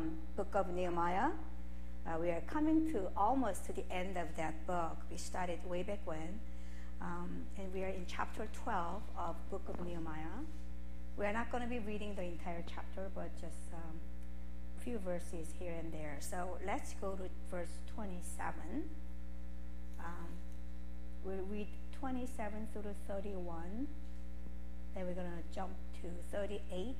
um, book of Nehemiah. Uh, we are coming to almost to the end of that book. We started way back when, um, and we are in chapter 12 of book of Nehemiah. We are not going to be reading the entire chapter, but just um, a few verses here and there. So let's go to verse 27. Um, we'll read 27 through 31. Then we're going to jump to 38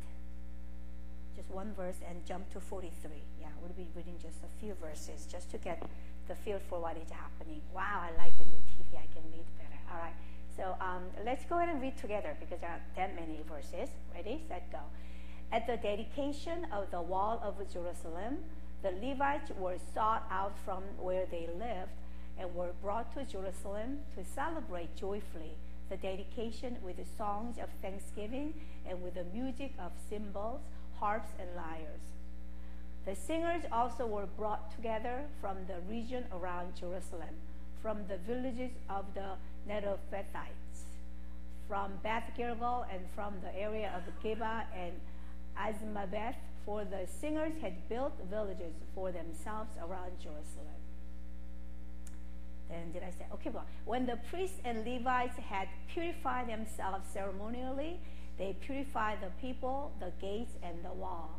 just one verse and jump to 43. Yeah, we'll be reading just a few verses just to get the feel for what is happening. Wow, I like the new TV. I can read better. All right. So um, let's go ahead and read together because there are that many verses. Ready, set, go. At the dedication of the wall of Jerusalem, the Levites were sought out from where they lived and were brought to Jerusalem to celebrate joyfully the dedication with the songs of thanksgiving and with the music of cymbals harps, and lyres. The singers also were brought together from the region around Jerusalem, from the villages of the Netophathites, from Beth Gilgal, and from the area of Geba and Azmaveth, for the singers had built villages for themselves around Jerusalem. Then did I say, okay, well, when the priests and Levites had purified themselves ceremonially, they purified the people, the gates, and the wall.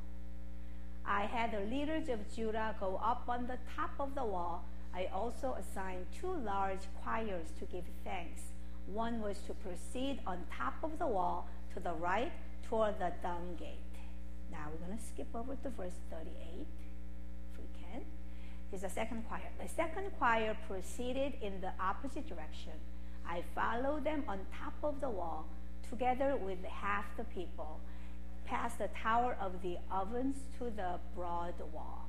I had the leaders of Judah go up on the top of the wall. I also assigned two large choirs to give thanks. One was to proceed on top of the wall to the right toward the dung gate. Now we're going to skip over to verse 38, if we can. Here's the second choir. The second choir proceeded in the opposite direction. I followed them on top of the wall together with half the people, past the tower of the ovens to the broad wall.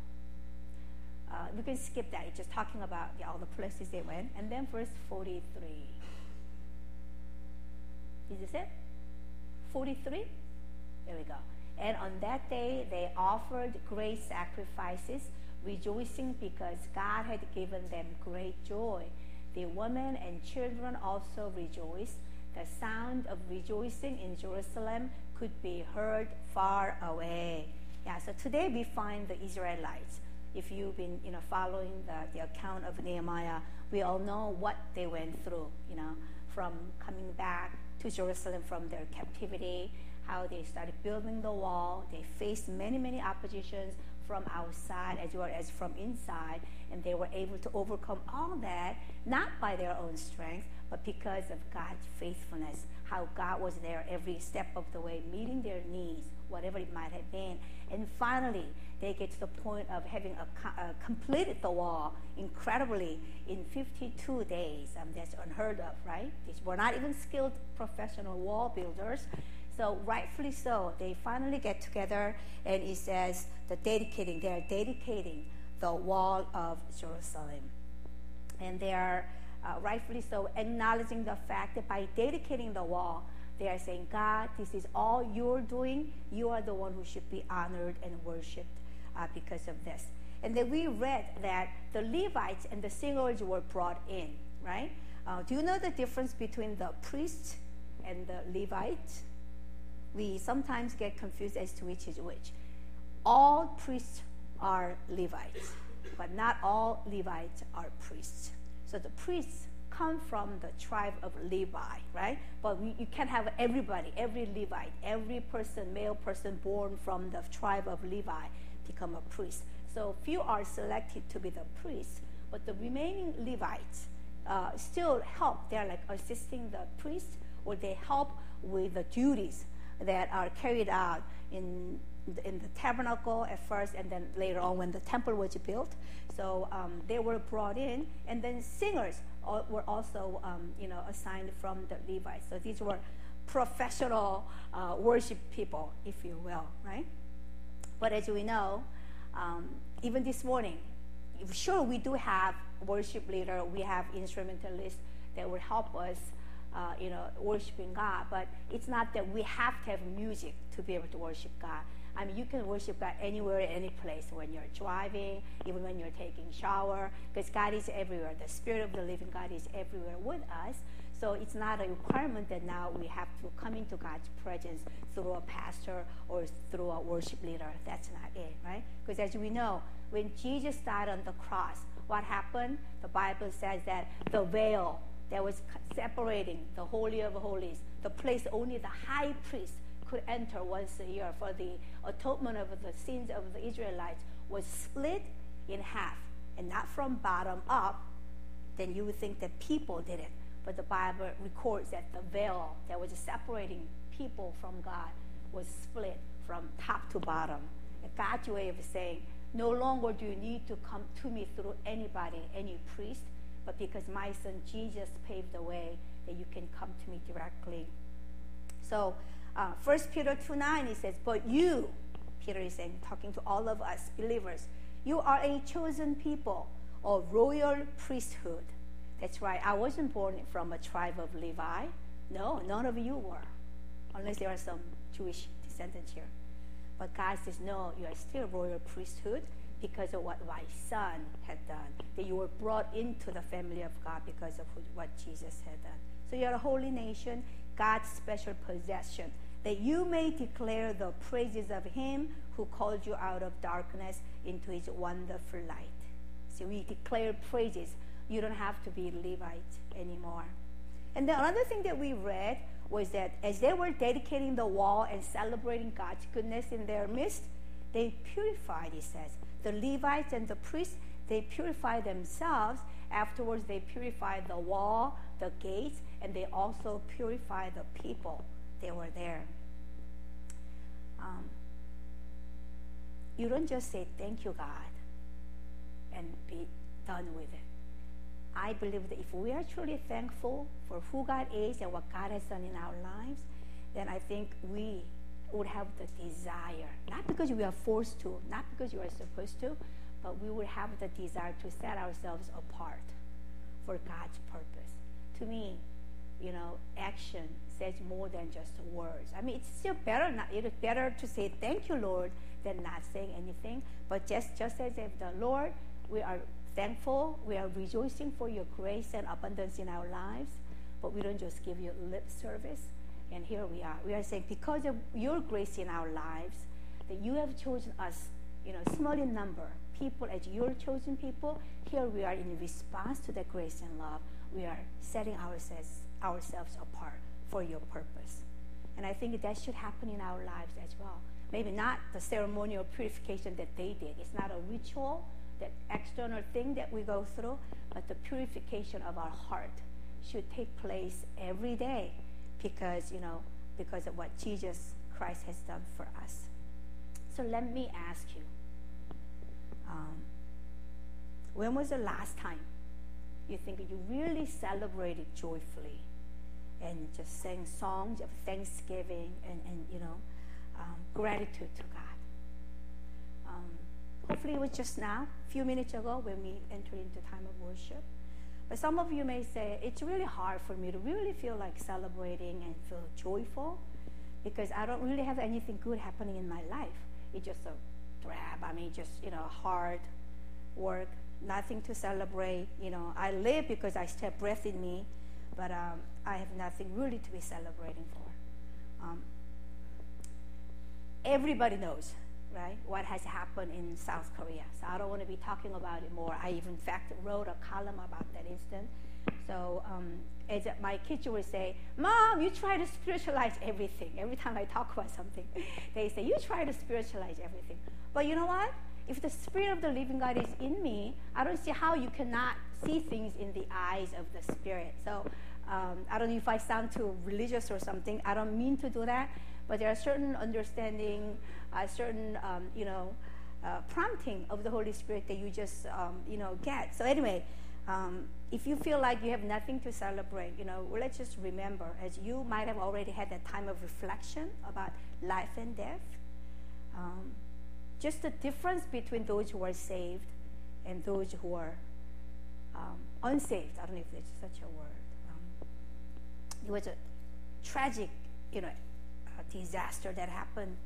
Uh, we can skip that. It's just talking about all the places they went. And then verse 43. Is this it? 43? There we go. And on that day they offered great sacrifices, rejoicing because God had given them great joy. The women and children also rejoiced the sound of rejoicing in Jerusalem could be heard far away. Yeah, so today we find the Israelites. If you've been, you know, following the, the account of Nehemiah, we all know what they went through, you know, from coming back to Jerusalem from their captivity, how they started building the wall. They faced many, many oppositions from outside as well as from inside, and they were able to overcome all that, not by their own strength, but because of God's faithfulness, how God was there every step of the way, meeting their needs, whatever it might have been. And finally, they get to the point of having a, uh, completed the wall incredibly in 52 days. Um, that's unheard of, right? These were not even skilled professional wall builders. So rightfully so, they finally get together, and it says the dedicating. They are dedicating the wall of Jerusalem, and they are uh, rightfully so, acknowledging the fact that by dedicating the wall, they are saying, God, this is all you're doing. You are the one who should be honored and worshiped uh, because of this. And then we read that the Levites and the singers were brought in, right? Uh, do you know the difference between the priests and the Levites? We sometimes get confused as to which is which. All priests are Levites, but not all Levites are priests. So the priests come from the tribe of Levi, right? But we, you can't have everybody, every Levite, every person, male person born from the tribe of Levi become a priest. So few are selected to be the priests, but the remaining Levites uh, still help. They're like assisting the priest, or they help with the duties that are carried out in in the tabernacle at first, and then later on when the temple was built. So um, they were brought in, and then singers were also, um, you know, assigned from the Levites. So these were professional uh, worship people, if you will, right? But as we know, um, even this morning, sure we do have worship leader, we have instrumentalists that will help us, uh, you know, worshiping God. But it's not that we have to have music to be able to worship God I mean, you can worship God anywhere, any place, when you're driving, even when you're taking shower, because God is everywhere. The Spirit of the living God is everywhere with us. So it's not a requirement that now we have to come into God's presence through a pastor or through a worship leader. That's not it, right? Because as we know, when Jesus died on the cross, what happened? The Bible says that the veil that was separating the Holy of Holies, the place only the high priest could enter once a year for the atonement of the sins of the Israelites, was split in half, and not from bottom up, then you would think that people did it. But the Bible records that the veil that was separating people from God was split from top to bottom. God's way of saying, no longer do you need to come to me through anybody, any priest, but because my son Jesus paved the way that you can come to me directly. So, uh, 1 Peter 2 9, it says, But you, Peter is saying, talking to all of us believers, you are a chosen people, a royal priesthood. That's right, I wasn't born from a tribe of Levi. No, none of you were, unless there are some Jewish descendants here. But God says, No, you are still royal priesthood because of what my son had done. That you were brought into the family of God because of what Jesus had done. So you are a holy nation, God's special possession, that you may declare the praises of him who called you out of darkness into his wonderful light. So we declare praises. You don't have to be Levite anymore. And the other thing that we read was that as they were dedicating the wall and celebrating God's goodness in their midst, they purified, he says. The Levites and the priests, they purified themselves. Afterwards, they purified the wall, the gates, and they also purified the people. They were there. Um, you don't just say, Thank you, God, and be done with it. I believe that if we are truly thankful for who God is and what God has done in our lives, then I think we would have the desire, not because we are forced to, not because you are supposed to, but we would have the desire to set ourselves apart for God's purpose. To me, you know, action says more than just words. I mean, it's still better. Not, it is better to say thank you, Lord, than not saying anything. But just just as if the Lord, we are thankful, we are rejoicing for your grace and abundance in our lives, but we don't just give you lip service. And here we are. We are saying, because of your grace in our lives, that you have chosen us, you know, small in number, people as your chosen people. Here we are in response to that grace and love. We are setting ourselves, ourselves apart for your purpose. And I think that should happen in our lives as well. Maybe not the ceremonial purification that they did. It's not a ritual, that external thing that we go through, but the purification of our heart should take place every day because, you know, because of what Jesus Christ has done for us. So let me ask you um, when was the last time you think you really celebrated joyfully and just sang songs of thanksgiving and, and you know, um, gratitude to God? Um, Hopefully, it was just now, a few minutes ago, when we entered into time of worship. But some of you may say, it's really hard for me to really feel like celebrating and feel joyful because I don't really have anything good happening in my life. It's just a drab, I mean, just, you know, hard work, nothing to celebrate. You know, I live because I still have breath in me, but um, I have nothing really to be celebrating for. Um, everybody knows right? What has happened in South Korea. So I don't want to be talking about it more. I even, in fact, wrote a column about that incident. So um, as my kids would say, Mom, you try to spiritualize everything. Every time I talk about something, they say, You try to spiritualize everything. But you know what? If the Spirit of the living God is in me, I don't see how you cannot see things in the eyes of the Spirit. So um, I don't know if I sound too religious or something. I don't mean to do that. But there are certain understanding, a certain, um, you know, uh, prompting of the Holy Spirit that you just, um, you know, get. So anyway, um, if you feel like you have nothing to celebrate, you know, well, let's just remember, as you might have already had that time of reflection about life and death, um, just the difference between those who are saved and those who are um, unsaved. I don't know if there's such a word. Um, it was a tragic, you know, disaster that happened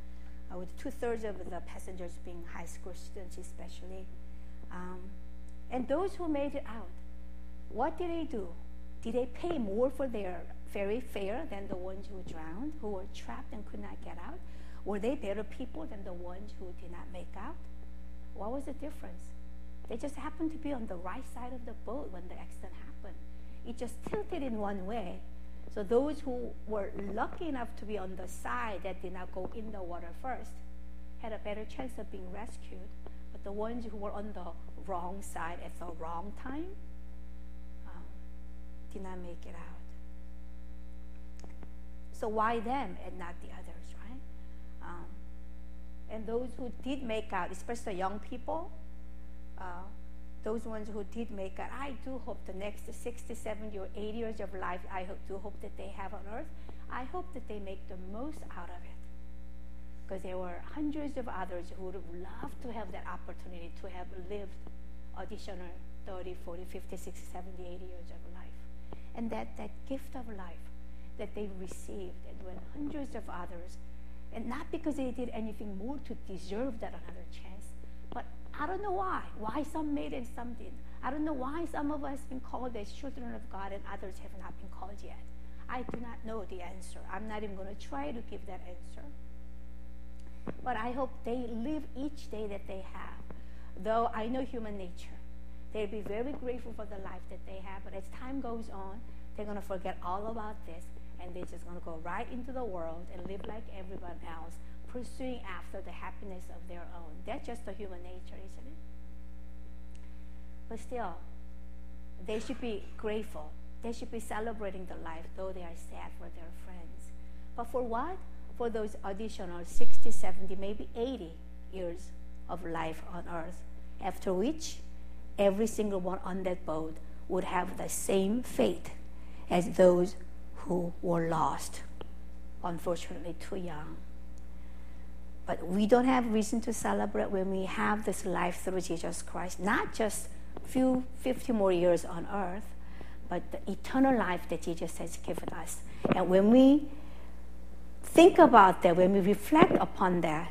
uh, with two thirds of the passengers being high school students, especially. Um, and those who made it out, what did they do? did they pay more for their ferry fare than the ones who drowned, who were trapped and could not get out? Were they better people than the ones who did not make out? What was the difference? They just happened to be on the right side of the boat when the accident happened. It just tilted in one way. So those who were lucky enough to be on the side that did not go in the water first had a better chance of being rescued. But the ones who were on the wrong side at the wrong time um, did not make it out. So why them and not the others, right? Um, and those who did make out, especially young people, uh, those ones who did make it, I do hope the next 60, 70, or 80 years of life, I hope, do hope that they have on earth, I hope that they make the most out of it. Because there were hundreds of others who would have loved to have that opportunity to have lived additional 30, 40, 50, 60, 70, 80 years of life. And that, that gift of life that they received, and when hundreds of others, and not because they did anything more to deserve that another chance, I don't know why. Why some made and some didn't. I don't know why some of us have been called as children of God and others have not been called yet. I do not know the answer. I'm not even going to try to give that answer. But I hope they live each day that they have. Though I know human nature, they'll be very grateful for the life that they have. But as time goes on, they're going to forget all about this and they're just going to go right into the world and live like everyone else pursuing after the happiness of their own. That's just the human nature, isn't it? But still, they should be grateful. They should be celebrating the life, though they are sad for their friends. But for what? For those additional 60, 70, maybe 80 years of life on earth, after which every single one on that boat would have the same fate as those who were lost, unfortunately, too young. But we don't have reason to celebrate when we have this life through Jesus Christ, not just few 50 more years on earth, but the eternal life that Jesus has given us. And when we think about that, when we reflect upon that,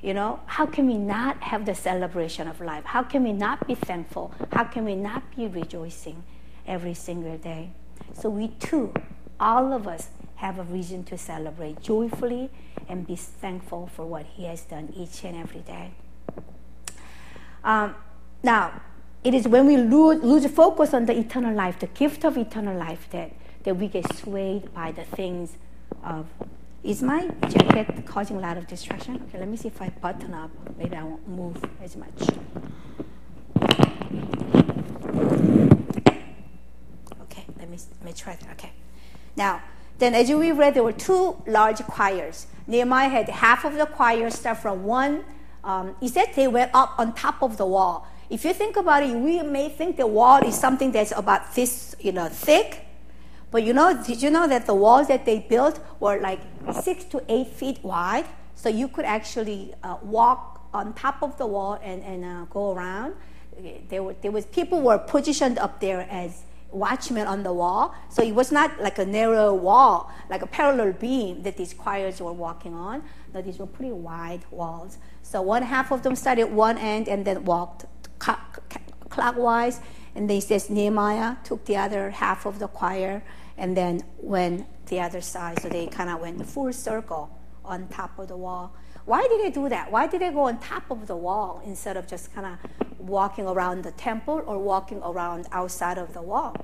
you know, how can we not have the celebration of life? How can we not be thankful? How can we not be rejoicing every single day? So we too, all of us, have a reason to celebrate joyfully and be thankful for what He has done each and every day. Um, now, it is when we lose, lose focus on the eternal life, the gift of eternal life, that, that we get swayed by the things of. Is my jacket causing a lot of distraction? Okay, let me see if I button up. Maybe I won't move as much. Okay, let me, let me try that. Okay. Now, then, as we read, there were two large choirs. Nehemiah had half of the choir start from one. Um, he said they went up on top of the wall. If you think about it, we may think the wall is something that's about this, you know, thick. But you know, did you know that the walls that they built were like six to eight feet wide? So you could actually uh, walk on top of the wall and, and uh, go around. There, were, there was people were positioned up there as watchmen on the wall. So it was not like a narrow wall, like a parallel beam that these choirs were walking on. No, these were pretty wide walls. So one half of them started one end and then walked clockwise. And then says Nehemiah took the other half of the choir and then went the other side. So they kind of went full circle on top of the wall. Why did they do that? Why did they go on top of the wall instead of just kind of walking around the temple or walking around outside of the wall?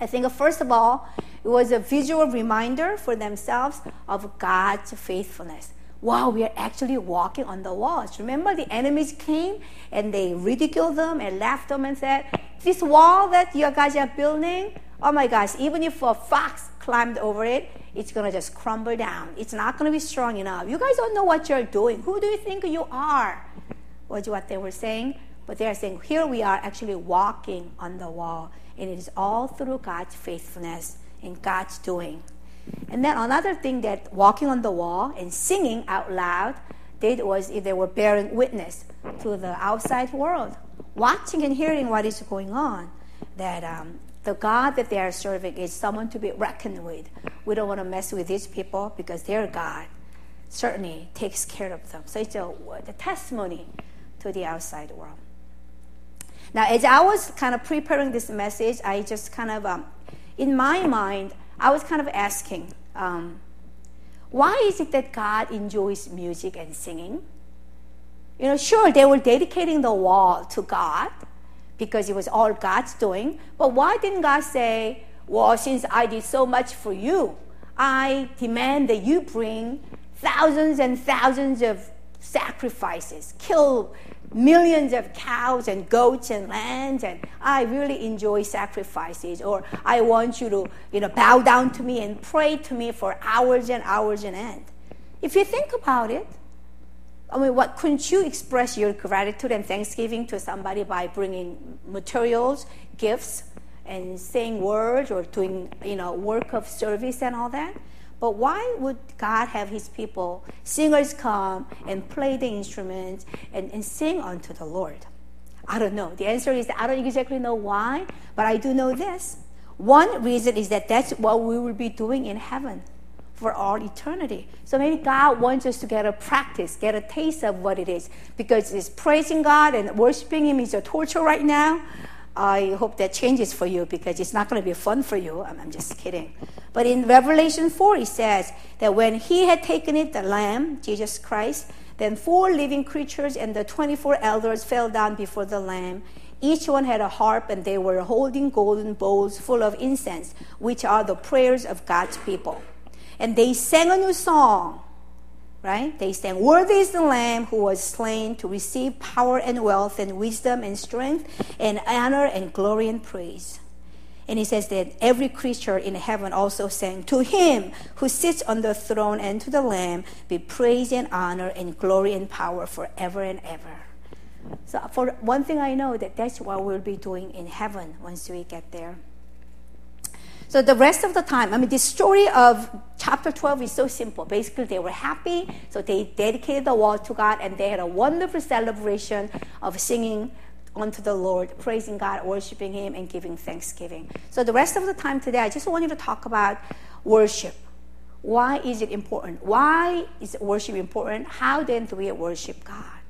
I think, first of all, it was a visual reminder for themselves of God's faithfulness. Wow, we are actually walking on the walls. Remember, the enemies came and they ridiculed them and laughed them and said, This wall that you guys are building, oh my gosh, even if a fox climbed over it, it's going to just crumble down. It's not going to be strong enough. You guys don't know what you're doing. Who do you think you are? Was what they were saying. But they are saying, here we are actually walking on the wall. And it is all through God's faithfulness and God's doing. And then another thing that walking on the wall and singing out loud did was if they were bearing witness to the outside world, watching and hearing what is going on. That um, the God that they are serving is someone to be reckoned with. We don't want to mess with these people because their God certainly takes care of them. So it's a, the testimony to the outside world. Now, as I was kind of preparing this message, I just kind of, um, in my mind, I was kind of asking, um, why is it that God enjoys music and singing? You know, sure, they were dedicating the wall to God because it was all God's doing, but why didn't God say, well, since I did so much for you, I demand that you bring thousands and thousands of sacrifices, kill millions of cows and goats and lambs, and I really enjoy sacrifices. Or I want you to, you know, bow down to me and pray to me for hours and hours and end. If you think about it, I mean, what couldn't you express your gratitude and thanksgiving to somebody by bringing materials, gifts, and saying words or doing, you know, work of service and all that? But why would God have his people, singers come and play the instruments and, and sing unto the Lord? I don't know. The answer is I don't exactly know why, but I do know this. One reason is that that's what we will be doing in heaven for all eternity. So maybe God wants us to get a practice, get a taste of what it is. Because it's praising God and worshiping Him is a torture right now. I hope that changes for you because it's not going to be fun for you. I'm, just kidding. But in Revelation 4, it says that when he had taken it, the Lamb, Jesus Christ, then four living creatures and the 24 elders fell down before the Lamb. Each one had a harp, and they were holding golden bowls full of incense, which are the prayers of God's people. And they sang a new song right? They sang, Worthy is the Lamb who was slain to receive power and wealth and wisdom and strength and honor and glory and praise. And he says that every creature in heaven also sang, To him who sits on the throne and to the Lamb be praise and honor and glory and power forever and ever. So, for one thing I know that that's what we'll be doing in heaven once we get there. So the rest of the time, I mean, the story of chapter 12 is so simple. Basically, they were happy, so they dedicated the wall to God, and they had a wonderful celebration of singing unto the Lord, praising God, worshiping Him, and giving thanksgiving. So the rest of the time today, I just want you to talk about worship. Why is it important? Why is worship important? How then do we worship God?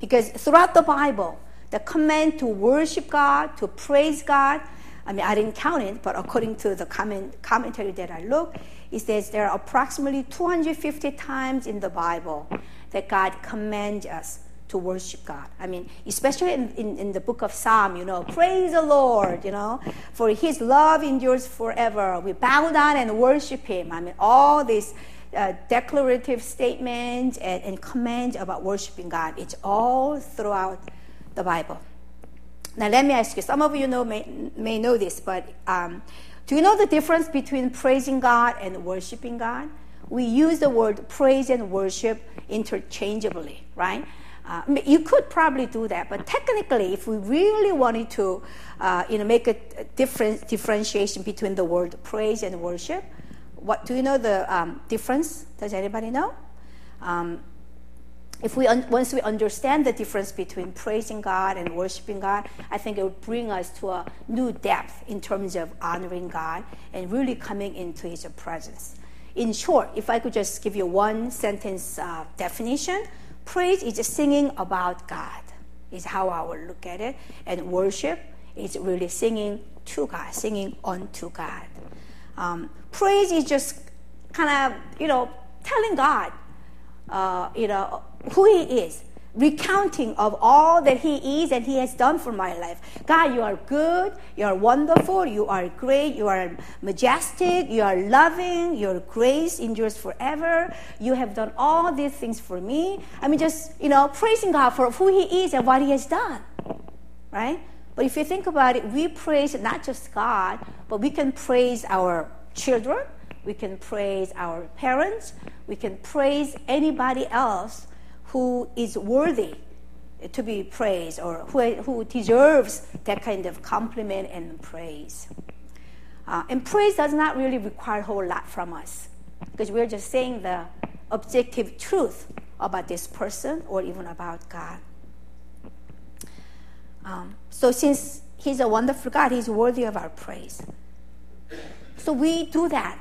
Because throughout the Bible, the command to worship God, to praise God, I mean, I didn't count it, but according to the comment, commentary that I looked, it says there are approximately 250 times in the Bible that God commands us to worship God. I mean, especially in, in, in, the book of Psalm, you know, praise the Lord, you know, for his love endures forever. We bow down and worship him. I mean, all these uh, declarative statements and, and commands about worshiping God, it's all throughout the Bible. Now, let me ask you some of you know, may, may know this, but um, do you know the difference between praising God and worshiping God? We use the word praise and worship interchangeably, right? Uh, you could probably do that, but technically, if we really wanted to, uh, you know, make a different differentiation between the word praise and worship, what do you know the um, difference? Does anybody know? Um, if we once we understand the difference between praising God and worshiping God, I think it would bring us to a new depth in terms of honoring God and really coming into His presence. In short, if I could just give you one sentence uh, definition, praise is singing about God. Is how I would look at it, and worship is really singing to God, singing unto God. Um, praise is just kind of you know telling God uh, you know, who He is, recounting of all that He is and He has done for my life. God, you are good, you are wonderful, you are great, you are majestic, you are loving, your grace endures forever. You have done all these things for me. I mean, just, you know, praising God for who He is and what He has done, right? But if you think about it, we praise not just God, but we can praise our children, we can praise our parents, we can praise anybody else who is worthy to be praised or who, who deserves that kind of compliment and praise. Uh, and praise does not really require a whole lot from us because we're just saying the objective truth about this person or even about God. Um, so, since He's a wonderful God, He's worthy of our praise. So, we do that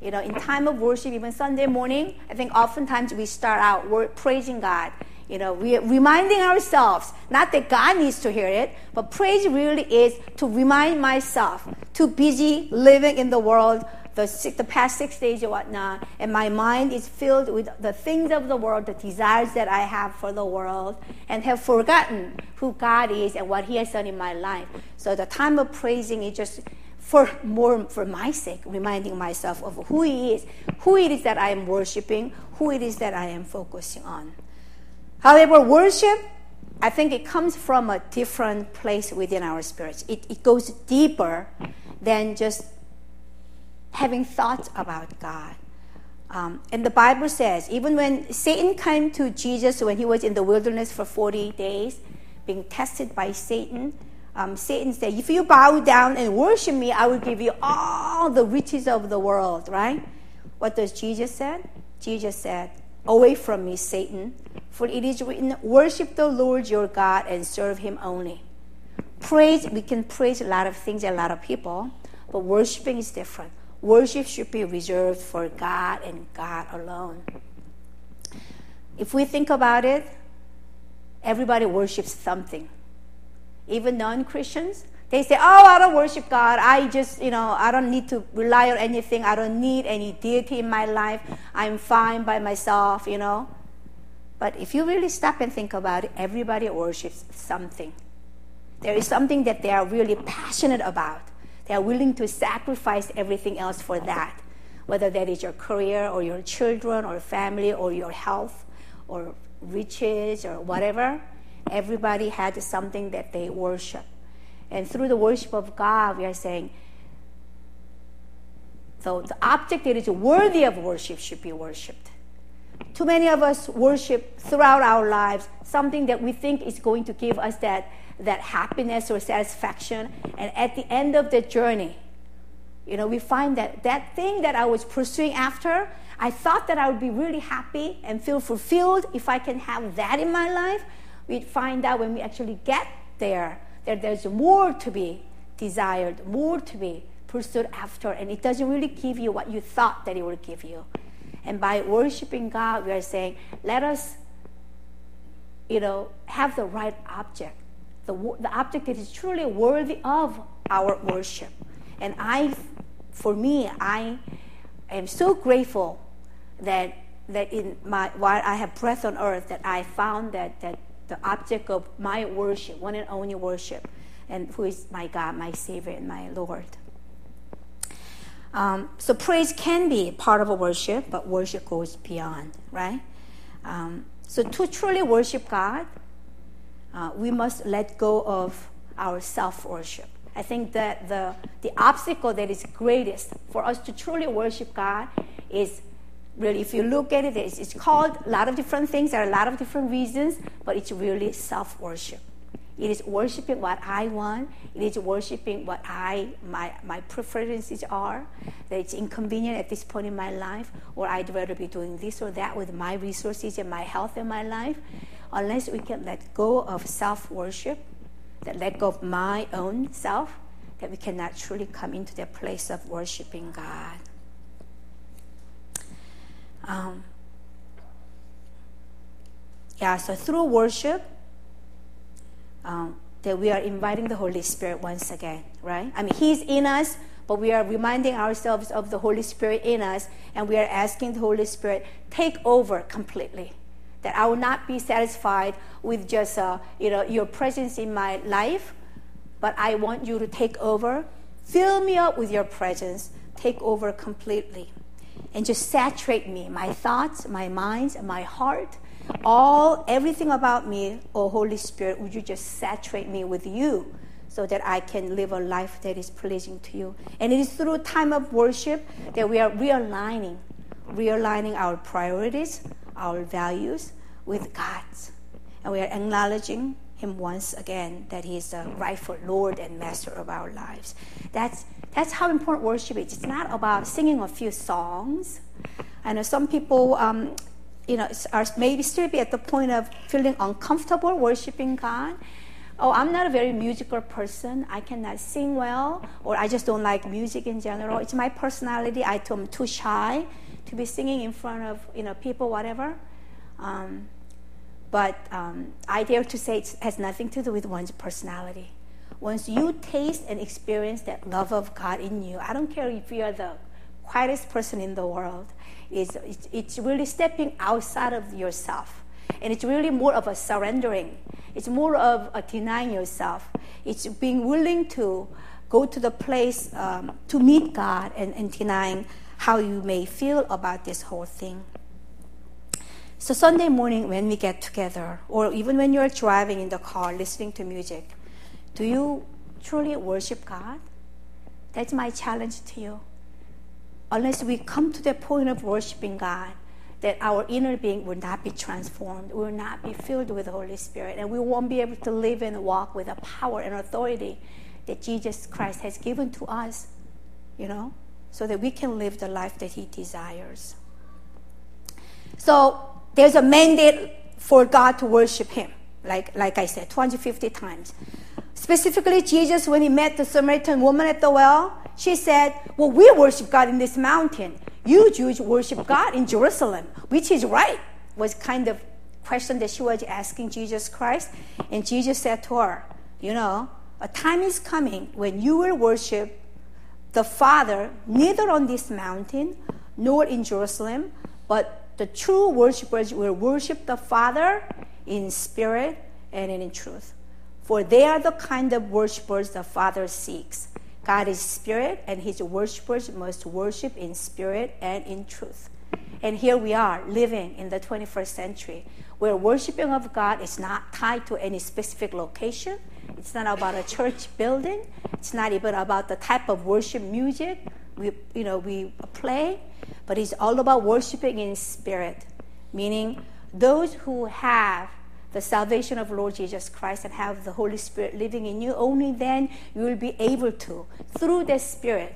you know, in time of worship, even Sunday morning, I think oftentimes we start out praising God, You know, we reminding ourselves, not that God needs to hear it, but praise really is to remind myself, too busy living in the world, the, the past six days or whatnot, and my mind is filled with the things of the world, the desires that I have for the world, and have forgotten who God is and what He has done in my life. So the time of praising is just for more for my sake, reminding myself of who He is, who it is that I am worshiping, who it is that I am focusing on. However, worship, I think it comes from a different place within our spirits. It, it goes deeper than just having thoughts about God. Um, and the Bible says, even when Satan came to Jesus when he was in the wilderness for 40 days, being tested by Satan, um, Satan said, If you bow down and worship me, I will give you all the riches of the world, right? What does Jesus said? Jesus said, Away from me, Satan, for it is written, Worship the Lord your God and serve him only. Praise, we can praise a lot of things, a lot of people, but worshiping is different. Worship should be reserved for God and God alone. If we think about it, everybody worships something. Even non Christians, they say, Oh, I don't worship God. I just, you know, I don't need to rely on anything. I don't need any deity in my life. I'm fine by myself, you know. But if you really stop and think about it, everybody worships something. There is something that they are really passionate about. They are willing to sacrifice everything else for that, whether that is your career or your children or family or your health or riches or whatever. Everybody had something that they worship. And through the worship of God, we are saying, so the object that is worthy of worship should be worshiped. Too many of us worship throughout our lives something that we think is going to give us that, that happiness or satisfaction. And at the end of the journey, you know, we find that that thing that I was pursuing after, I thought that I would be really happy and feel fulfilled if I can have that in my life. We find out when we actually get there that there's more to be desired, more to be pursued after, and it doesn't really give you what you thought that it would give you. And by worshiping God, we are saying, let us, you know, have the right object, the, the object that is truly worthy of our worship. And I, for me, I am so grateful that that in my while I have breath on earth, that I found that that the object of my worship, one and only worship, and who is my God, my Savior, and my Lord. Um, so praise can be part of a worship, but worship goes beyond, right? Um, so to truly worship God, uh, we must let go of our self worship. I think that the, the obstacle that is greatest for us to truly worship God is really, if you look at it, it's, it's called a lot of different things. There are a lot of different reasons, but it's really self worship. It is worshiping what I want. It is worshiping what I my my preferences are. That it's inconvenient at this point in my life, or I'd rather be doing this or that with my resources and my health in my life. Unless we can let go of self worship, that let go of my own self, that we cannot truly come into that place of worshiping God. Um, yeah, so through worship, um, that we are inviting the Holy Spirit once again, right? I mean, He's in us, but we are reminding ourselves of the Holy Spirit in us, and we are asking the Holy Spirit, take over completely. That I will not be satisfied with just, uh, you know, your presence in my life, but I want you to take over. Fill me up with your presence. Take over completely. And just saturate me, my thoughts, my minds, my heart, all everything about me, oh Holy Spirit, would you just saturate me with you so that I can live a life that is pleasing to you. And it is through time of worship that we are realigning, realigning our priorities, our values with God's. And we are acknowledging him once again that he is the rightful Lord and Master of our lives. That's that's how important worship is. It's not about singing a few songs. I know some people um, you know, are maybe still be at the point of feeling uncomfortable worshiping God. Oh, I'm not a very musical person. I cannot sing well, or I just don't like music in general. It's my personality. I am too shy to be singing in front of you know people, whatever. Um, but um, I dare to say it has nothing to do with one's personality. Once you taste and experience that love of God in you, I don't care if you are the quietest person in the world, it's, it's, really stepping outside of yourself. And it's really more of a surrendering. It's more of a denying yourself. It's being willing to go to the place um, to meet God and, and denying how you may feel about this whole thing. So, Sunday morning, when we get together, or even when you're driving in the car listening to music, do you truly worship God? That's my challenge to you. Unless we come to the point of worshiping God, that our inner being will not be transformed, will not be filled with the Holy Spirit, and we won't be able to live and walk with the power and authority that Jesus Christ has given to us, you know, so that we can live the life that He desires. So, there's a mandate for God to worship Him, like, like I said, 250 times. Specifically, Jesus, when he met the Samaritan woman at the well, she said, Well, we worship God in this mountain. You Jews worship God in Jerusalem, which is right, was kind of question that she was asking Jesus Christ. And Jesus said to her, You know, a time is coming when you will worship the Father neither on this mountain nor in Jerusalem, but the true worshippers will worship the Father in spirit and in truth. For they are the kind of worshippers the Father seeks. God is spirit, and his worshippers must worship in spirit and in truth. And here we are living in the 21st century where worshiping of God is not tied to any specific location. It's not about a church building. It's not even about the type of worship music we, you know, we play but it's all about worshiping in spirit, meaning those who have the salvation of Lord Jesus Christ and have the Holy Spirit living in you, only then you will be able to, through the Spirit,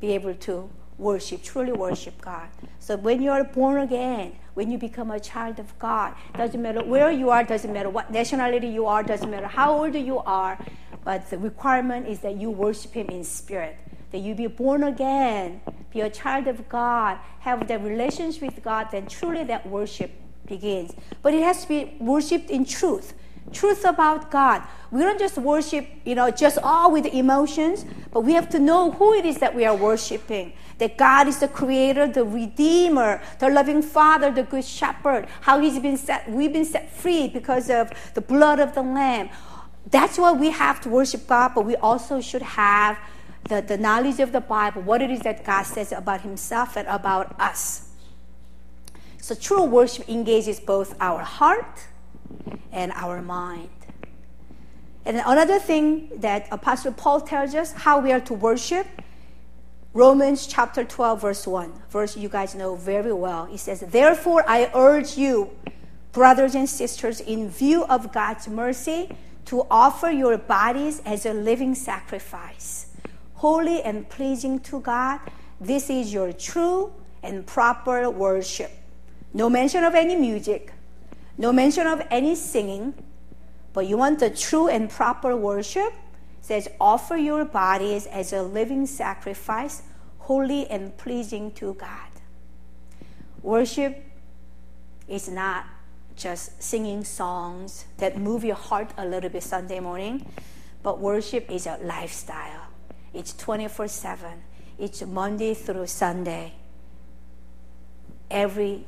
be able to worship, truly worship God. So when you are born again, when you become a child of God, doesn't matter where you are, doesn't matter what nationality you are, doesn't matter how old you are, but the requirement is that you worship Him in spirit that you be born again, be a child of God, have that relationship with God, then truly that worship begins. But it has to be worshipped in truth. Truth about God. We don't just worship, you know, just all with emotions, but we have to know who it is that we are worshiping. That God is the creator, the redeemer, the loving father, the good shepherd, how he's been set, we've been set free because of the blood of the lamb. That's why we have to worship God, but we also should have the, the knowledge of the Bible, what it is that God says about Himself and about us. So true worship engages both our heart and our mind. And another thing that Apostle Paul tells us how we are to worship, Romans chapter 12, verse 1, verse you guys know very well. He says, Therefore I urge you, brothers and sisters, in view of God's mercy, to offer your bodies as a living sacrifice holy and pleasing to God. This is your true and proper worship. No mention of any music, no mention of any singing, but you want the true and proper worship? Says, offer your bodies as a living sacrifice, holy and pleasing to God. Worship is not just singing songs that move your heart a little bit Sunday morning, but worship is a lifestyle. It's 24 7. It's Monday through Sunday. Every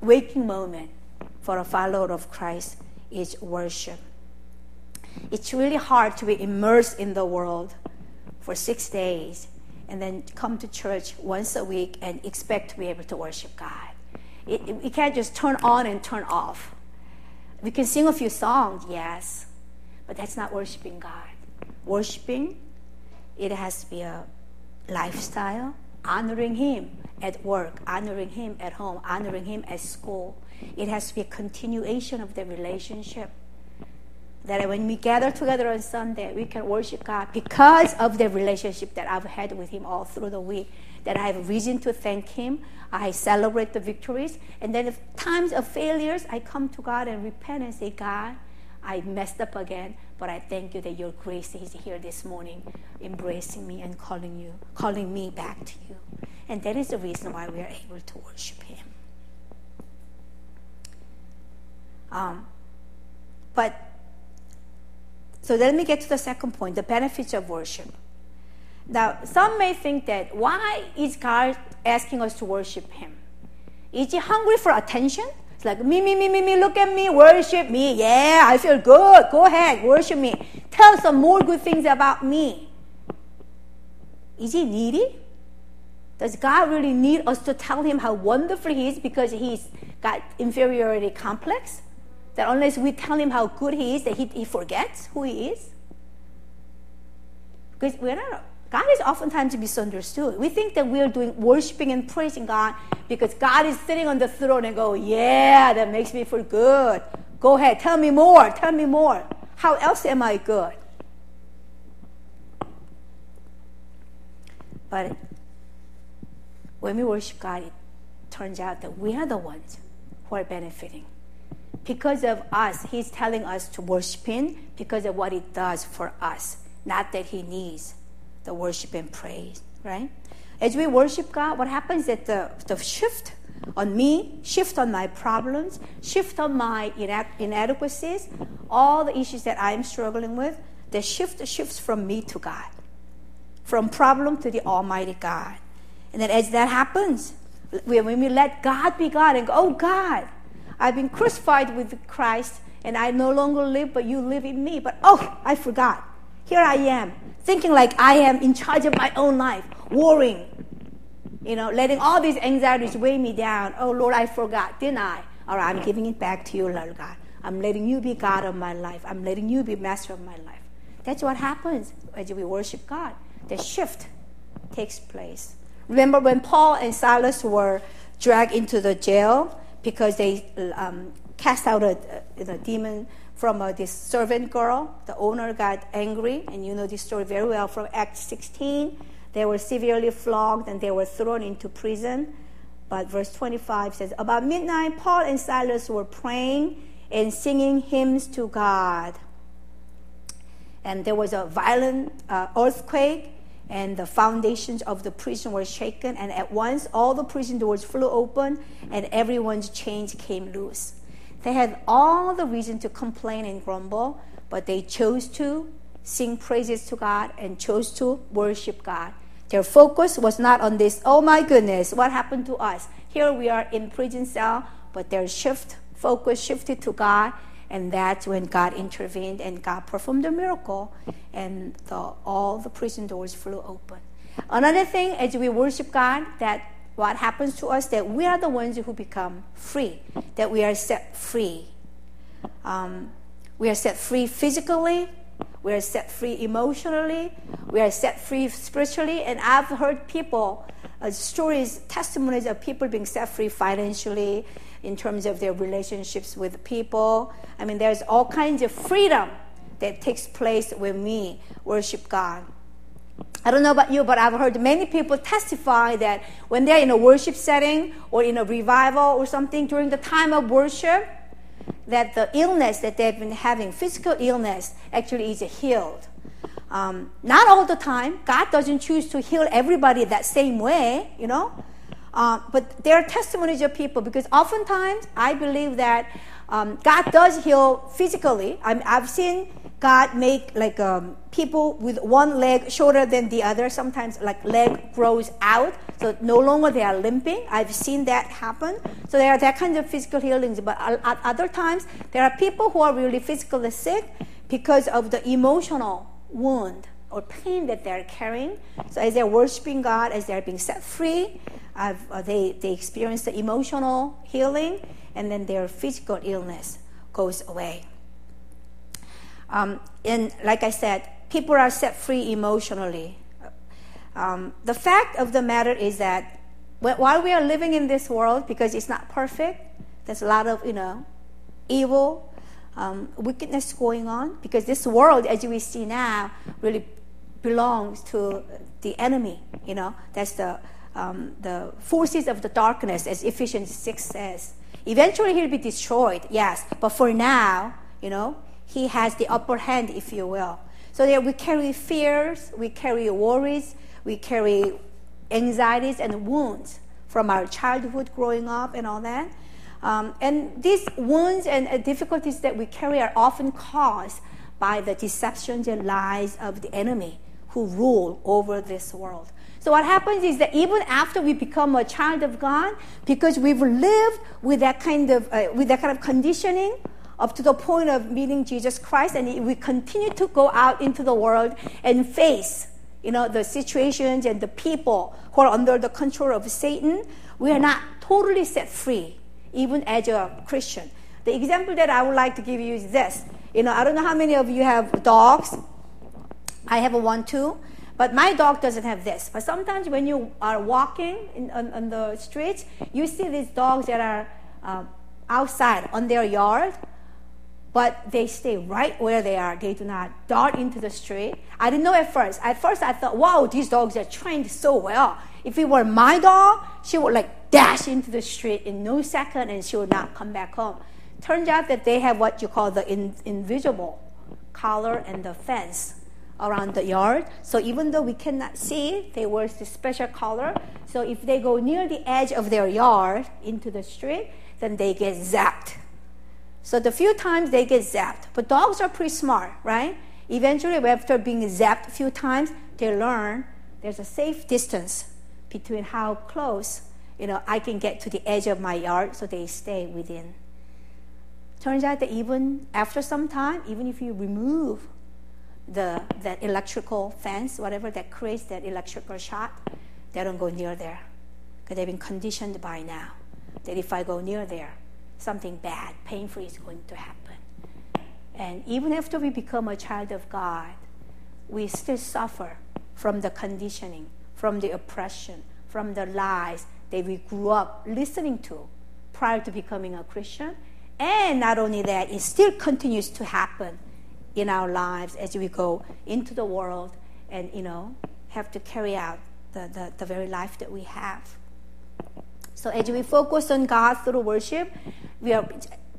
waking moment for a follower of Christ is worship. It's really hard to be immersed in the world for six days and then come to church once a week and expect to be able to worship God. It, it, can't just turn on and turn off. We can sing a few songs, yes, but that's not worshiping God. Worshiping it has to be a lifestyle, honoring Him at work, honoring Him at home, honoring Him at school. It has to be a continuation of the relationship. That when we gather together on Sunday, we can worship God because of the relationship that I've had with Him all through the week. That I have reason to thank Him. I celebrate the victories. And then, if times of failures, I come to God and repent and say, God, I messed up again, but I thank you that your grace is here this morning, embracing me and calling you, calling me back to you. And that is the reason why we are able to worship Him. Um, but so let me get to the second point: the benefits of worship. Now, some may think that why is God asking us to worship Him? Is He hungry for attention? Like me, me, me, me, me. Look at me, worship me. Yeah, I feel good. Go ahead, worship me. Tell some more good things about me. Is He needy? Does God really need us to tell him how wonderful he is because he's got inferiority complex? That unless we tell him how good he is, that he, he forgets who he is? Because we're not, God is oftentimes misunderstood. We think that we're doing worshiping and praising God because God is sitting on the throne and go, yeah, that makes me feel good. Go ahead, tell me more, tell me more. How else am I good? But when we worship God, it turns out that we are the ones who are benefiting. Because of us, He's telling us to worship Him because of what He does for us, not that He needs the worship and praise, right? As we worship God, what happens is that the, the shift on me, shift on my problems, shift on my inadequacies, all the issues that I'm struggling with, the shift shifts from me to God, from problem to the Almighty God. And then as that happens, when we let God be God and go, oh God, I've been crucified with Christ and I no longer live, but you live in me. But oh, I forgot. Here I am, thinking like I am in charge of my own life, worrying, you know, letting all these anxieties weigh me down. Oh Lord, I forgot, didn't I? All right, I'm giving it back to you, Lord God. I'm letting you be God of my life. I'm letting you be master of my life. That's what happens as we worship God. The shift takes place. Remember when Paul and Silas were dragged into the jail because they um, cast out a, a, a demon from uh, this servant girl. The owner got angry, and you know this story very well from Acts 16. They were severely flogged and they were thrown into prison. But verse 25 says, About midnight, Paul and Silas were praying and singing hymns to God. And there was a violent uh, earthquake, and the foundations of the prison were shaken, and at once all the prison doors flew open, and everyone's chains came loose. They had all the reason to complain and grumble, but they chose to sing praises to God and chose to worship God. Their focus was not on this, oh my goodness, what happened to us? Here we are in prison cell, but their shift focus shifted to God and that's when God intervened and God performed a miracle, and the, all the prison doors flew open. Another thing, as we worship God, that what happens to us that we are the ones who become free, that we are set free. Um, we are set free physically, we are set free emotionally, we are set free spiritually, and I've heard people, uh, stories, testimonies of people being set free financially, in terms of their relationships with people. I mean, there's all kinds of freedom that takes place when we worship God. I don't know about you, but I've heard many people testify that when they're in a worship setting or in a revival or something during the time of worship, that the illness that they've been having, physical illness, actually is healed. Um, not all the time. God doesn't choose to heal everybody that same way, you know. Uh, but there are testimonies of people because oftentimes I believe that um, God does heal physically. i have seen God make like um, people with one leg shorter than the other. Sometimes like leg grows out, so no longer they are limping. I've seen that happen. So there are that kind of physical healings. But at other times there are people who are really physically sick because of the emotional wound or pain that they're carrying. So as they're worshiping God, as they're being set free, uh, they, they experience the emotional healing, and then their physical illness goes away. Um, and like I said, people are set free emotionally. Um, the fact of the matter is that while we are living in this world, because it's not perfect, there's a lot of you know evil, um, wickedness going on. Because this world, as we see now, really belongs to the enemy. You know, that's the um, the forces of the darkness, as Ephesians 6 says. Eventually, he'll be destroyed, yes, but for now, you know, he has the upper hand, if you will. So there we carry fears, we carry worries, we carry anxieties and wounds from our childhood growing up and all that. Um, and these wounds and uh, difficulties that we carry are often caused by the deceptions and lies of the enemy who rule over this world. So what happens is that even after we become a child of God, because we've lived with that kind of uh, with that kind of conditioning up to the point of meeting Jesus Christ, and we continue to go out into the world and face, you know, the situations and the people who are under the control of Satan. We are not totally set free even as a Christian. The example that I would like to give you is this. You know, I don't know how many of you have dogs. I have one too. But my dog doesn't have this. But sometimes when you are walking in, on, on the streets, you see these dogs that are uh, outside on their yard, but they stay right where they are. They do not dart into the street. I didn't know at first. At first, I thought, wow, these dogs are trained so well. If it were my dog, she would like dash into the street in no second and she would not come back home. Turns out that they have what you call the in, invisible collar and the fence around the yard. So even though we cannot see, they wear this special collar. So if they go near the edge of their yard into the street, then they get zapped. So the few times they get zapped, but dogs are pretty smart, right? Eventually, after being zapped a few times, they learn there's a safe distance between how close you know I can get to the edge of my yard, so they stay within. Turns out that even after some time, even if you remove the that electrical fence, whatever that creates that electrical shock, they don't go near there because they've been conditioned by now that if I go near there, something bad, painful is going to happen. And even after we become a child of God, we still suffer from the conditioning from the oppression, from the lies that we grew up listening to prior to becoming a Christian. And not only that, it still continues to happen in our lives as we go into the world and, you know, have to carry out the, the, the very life that we have. So as we focus on God through worship, we are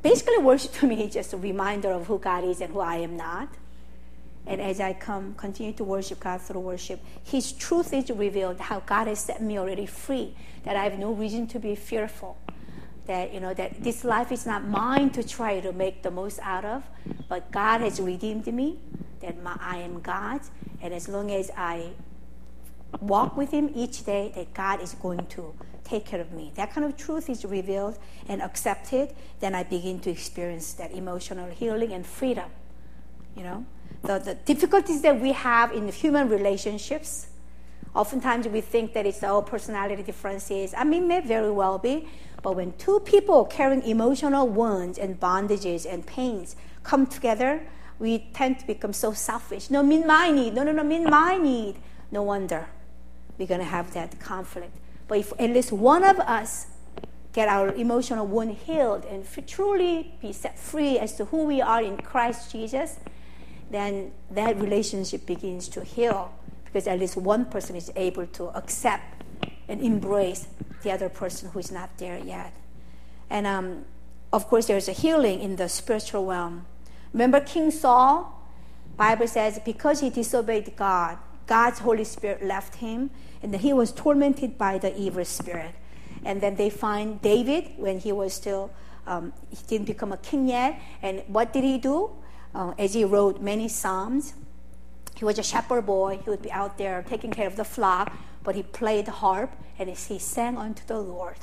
basically worship to me is just a reminder of who God is and who I am not. And as I come, continue to worship God through worship, His truth is revealed, how God has set me already free, that I have no reason to be fearful. That, you know, that this life is not mine to try to make the most out of, but God has redeemed me, that my, I am God, and as long as I walk with Him each day, that God is going to take care of me. That kind of truth is revealed and accepted, then I begin to experience that emotional healing and freedom, you know the, the difficulties that we have in human relationships. Oftentimes we think that it's all personality differences. I mean, may very well be. But when two people carrying emotional wounds and bondages and pains come together, we tend to become so selfish. No, mean my need. No, no, no, mean my need. No wonder we're going to have that conflict. But if at least one of us get our emotional wound healed and truly be set free as to who we are in Christ Jesus, then that relationship begins to heal because at least one person is able to accept and embrace the other person who is not there yet. And um, of course, there's a healing in the spiritual realm. Remember King Saul? Bible says because he disobeyed God, God's Holy Spirit left him, and he was tormented by the evil spirit. And then they find David when he was still um, he didn't become a king yet. And what did he do? uh, as he wrote many psalms. He was a shepherd boy. He would be out there taking care of the flock, but he played harp and he sang unto the Lord.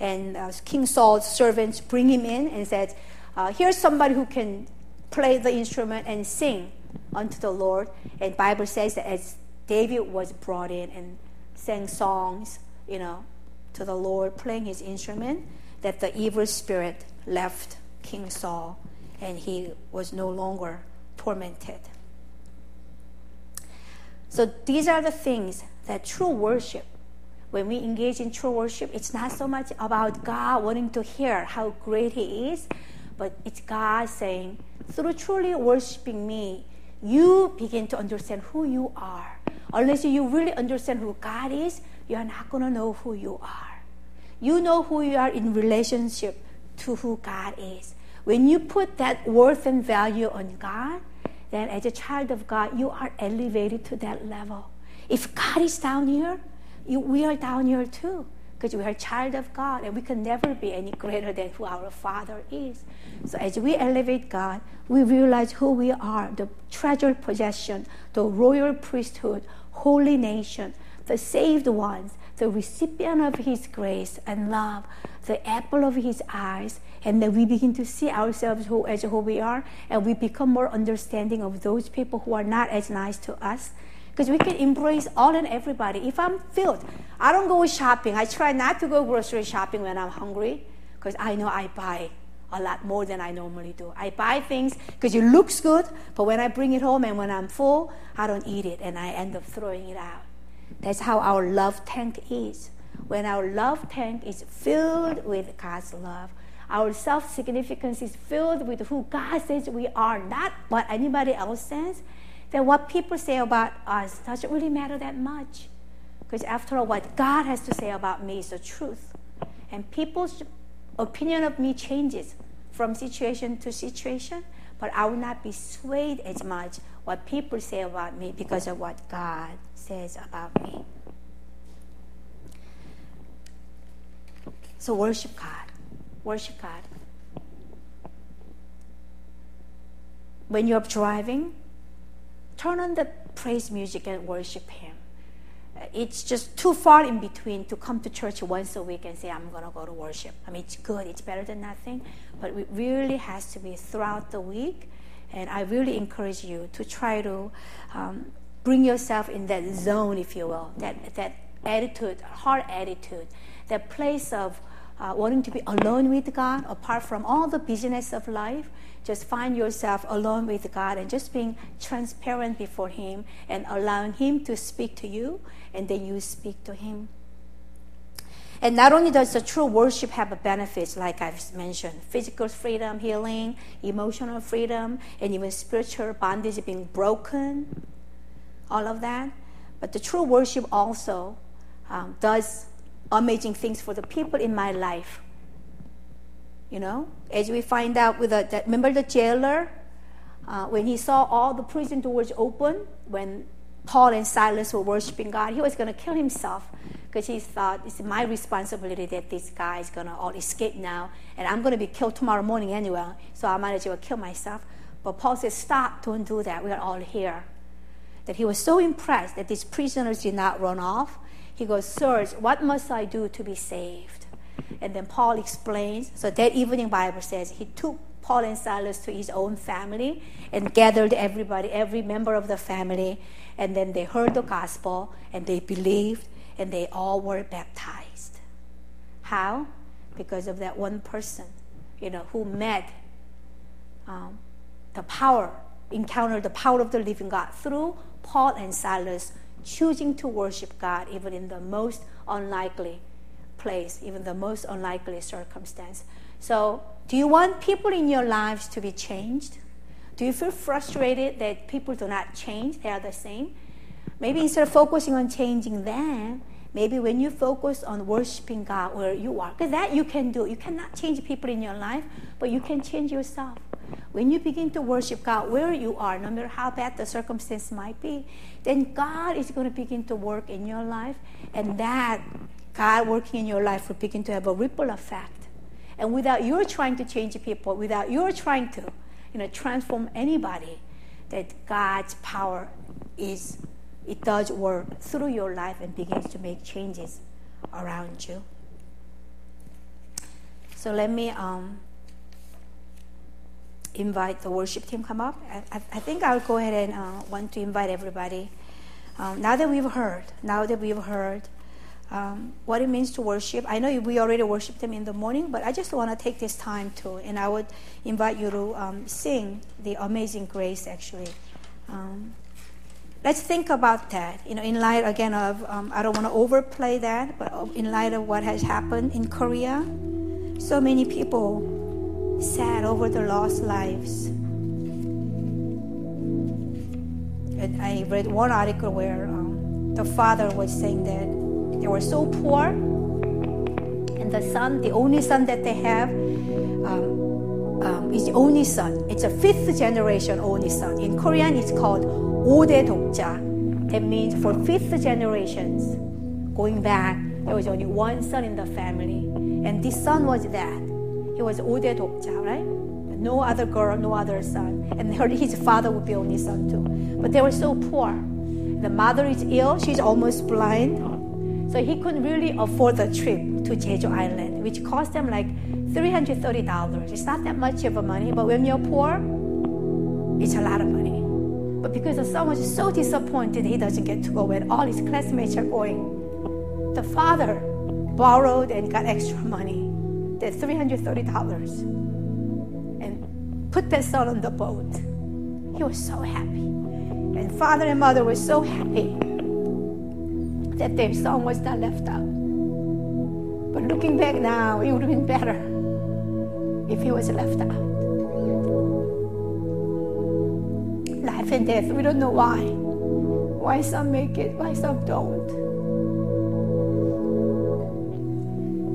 And uh, King Saul's servants bring him in and said, uh, "Here's somebody who can play the instrument and sing unto the Lord." And Bible says that as David was brought in and sang songs, you know, to the Lord, playing his instrument, that the evil spirit left King Saul and he was no longer tormented. So these are the things that true worship, when we engage in true worship, it's not so much about God wanting to hear how great He is, but it's God saying, through truly worshiping me, you begin to understand who you are. Unless you really understand who God is, you are not going to know who you are. You know who you are in relationship to who God is. When you put that worth and value on God, then as a child of God, you are elevated to that level. If God is down here, you, we are down here too. because we are child of God and we can never be any greater than who our Father is. So as we elevate God, we realize who we are the treasured possession, the royal priesthood, holy nation, the saved ones, the recipient of His grace and love, the apple of His eyes, and then we begin to see ourselves who, as who we are, and we become more understanding of those people who are not as nice to us because we can embrace all and everybody. If I'm filled, I don't go shopping. I try not to go grocery shopping when I'm hungry because I know I buy a lot more than I normally do. I buy things because it looks good, but when I bring it home and when I'm full, I don't eat it and I end up throwing it out. That's how our love tank is. When our love tank is filled with God's love, our self significance is filled with who God says we are, not what anybody else says, that what people say about us doesn't really matter that much. Because after all, what God has to say about me is the truth. And people's opinion of me changes from situation to situation, but I will not be swayed as much what people say about me because of what God says about me. So worship God. Worship God. When you're driving, turn on the praise music and worship Him. It's just too far in between to come to church once a week and say, I'm going to go to worship. I mean, it's good, it's better than nothing, but it really has to be throughout the week. And I really encourage you to try to um, bring yourself in that zone, if you will, that, that attitude, heart attitude, that place of uh, wanting to be alone with God, apart from all the busyness of life, just find yourself alone with God and just being transparent before Him and allowing Him to speak to you, and then you speak to Him. And not only does the true worship have benefits, like I've mentioned physical freedom, healing, emotional freedom, and even spiritual bondage being broken, all of that, but the true worship also um, does amazing things for the people in my life you know, as we find out with the, that, remember the jailer? Uh, when he saw all the prison doors open, when Paul and Silas were worshiping God, he was going to kill himself because he thought it's my responsibility that this guy is going to all escape now, and I'm going to be killed tomorrow morning anyway, so I might as well kill myself. But Paul said, Stop, don't do that. We are all here. That he was so impressed that these prisoners did not run off. He goes, Sirs, what must I do to be saved? And then Paul explains. So that evening, Bible says he took Paul and Silas to his own family and gathered everybody, every member of the family, and then they heard the gospel and they believed and they all were baptized. How? Because of that one person, you know, who met um, the power, encountered the power of the living God through Paul and Silas choosing to worship God even in the most unlikely place, even the most unlikely circumstance. So, do you want people in your lives to be changed? Do you feel frustrated that people do not change? They are the same. Maybe instead of focusing on changing them, maybe when you focus on worshiping God where you are, because that you can do. You cannot change people in your life, but you can change yourself. When you begin to worship God where you are, no matter how bad the circumstance might be, then God is going to begin to work in your life, and that God working in your life will begin to have a ripple effect. And without your trying to change people, without your trying to, you know, transform anybody, that God's power is, it does work through your life and begins to make changes around you. So let me um, invite the worship team come up. I, I think I'll go ahead and uh, want to invite everybody. Um, now that we've heard, now that we've heard um, what it means to worship. I know we already worshiped Him in the morning, but I just want to take this time to, and I would invite you to um, sing the Amazing Grace. Actually, um, let's think about that. You know, in light again of um, I don't want to overplay that, but in light of what has happened in Korea, so many people sad over the lost lives. And I read one article where um, the father was saying that they were so poor. And the son, the only son that they have, um, um, is the only son. It's a fifth generation only son. In Korean, it's called Ode Dokja. That means for fifth generations, going back there was only one son in the family, and this son was that. He was Ode Dokja, right? No other girl, no other son. And his father would be only son too. But they were so poor. The mother is ill, she's almost blind. So he couldn't really afford the trip to Jeju Island, which cost them like $330. It's not that much of a money, but when you're poor, it's a lot of money. But because the son was so disappointed he doesn't get to go when all his classmates are going, the father borrowed and got extra money, the $330, and put that son on the boat. He was so happy. And father and mother were so happy that their son was not left out. But looking back now, it would have been better if he was left out. Life and death, we don't know why. Why some make it, why some don't.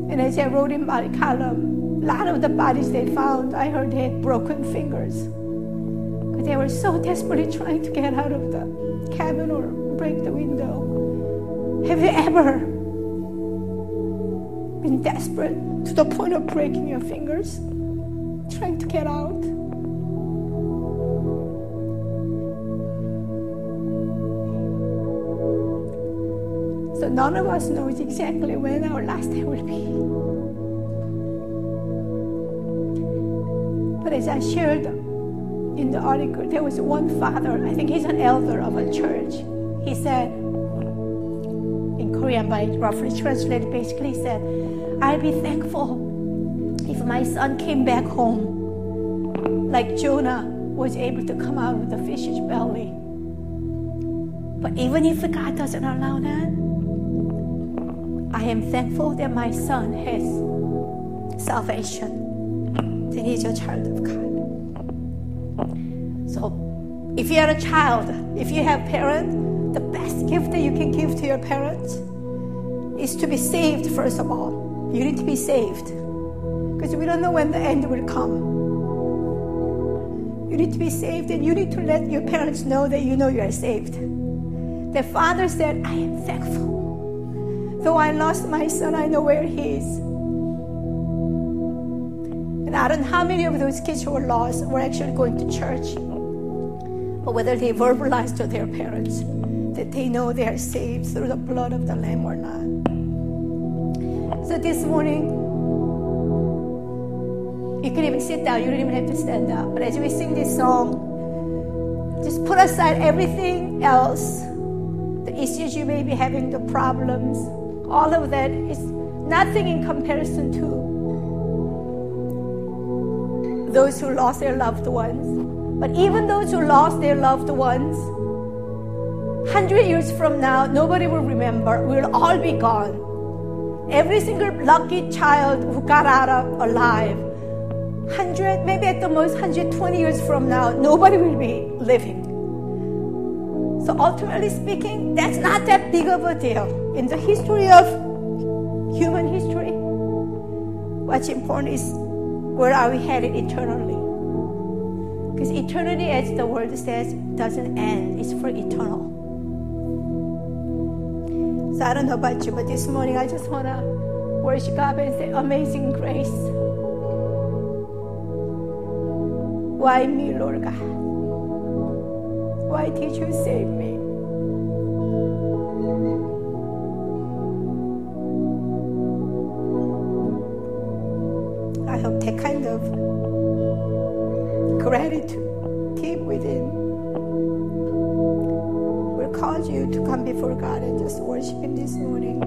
And as I wrote in my column, a lot of the bodies they found, I heard they had broken fingers. Because they were so desperately trying to get out of the cabin or break the window. Have you ever been desperate to the point of breaking your fingers, trying to get out? None of us knows exactly when our last day will be. But as I shared in the article, there was one father, I think he's an elder of a church. He said, in Korean, but roughly translated, basically said, I'll be thankful if my son came back home like Jonah was able to come out of the fish's belly. But even if God doesn't allow that, I am thankful that my son has salvation, that he's a child of God. So, if you are a child, if you have parents, the best gift that you can give to your parents is to be saved, first of all. You need to be saved. Because we don't know when the end will come. You need to be saved and you need to let your parents know that you know you are saved. The father said, I am thankful Though I lost my son, I know where he is. And I don't know how many of those kids who were lost were actually going to church, but whether they verbalized to their parents that they know they are saved through the blood of the Lamb or not. So this morning, you can even sit down, you don't even have to stand up. But as we sing this song, just put aside everything else the issues you may be having, the problems, all of that is nothing in comparison to those who lost their loved ones. But even those who lost their loved ones, 100 years from now, nobody will remember. We'll all be gone. Every single lucky child who got out of alive, 100, maybe at the most 120 years from now, nobody will be living. So ultimately speaking, that's not that big of a deal in the history of human history, what's important is where are we headed eternally? Because eternity, as the word says, doesn't end, it's for eternal. So I don't know about you, but this morning I just want to worship God and say, Amazing grace. Why me, Lord God? Why did you save me? I have that kind of gratitude deep within will cause you to come before God and just worship Him this morning.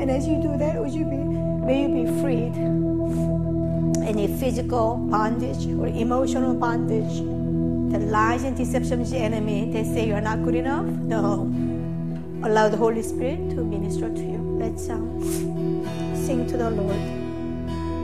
And as you do that, would you be, may you be freed any physical bondage or emotional bondage, the lies and deception of the enemy. They say you are not good enough. No. Allow the Holy Spirit to minister to you. Let's um, sing to the Lord.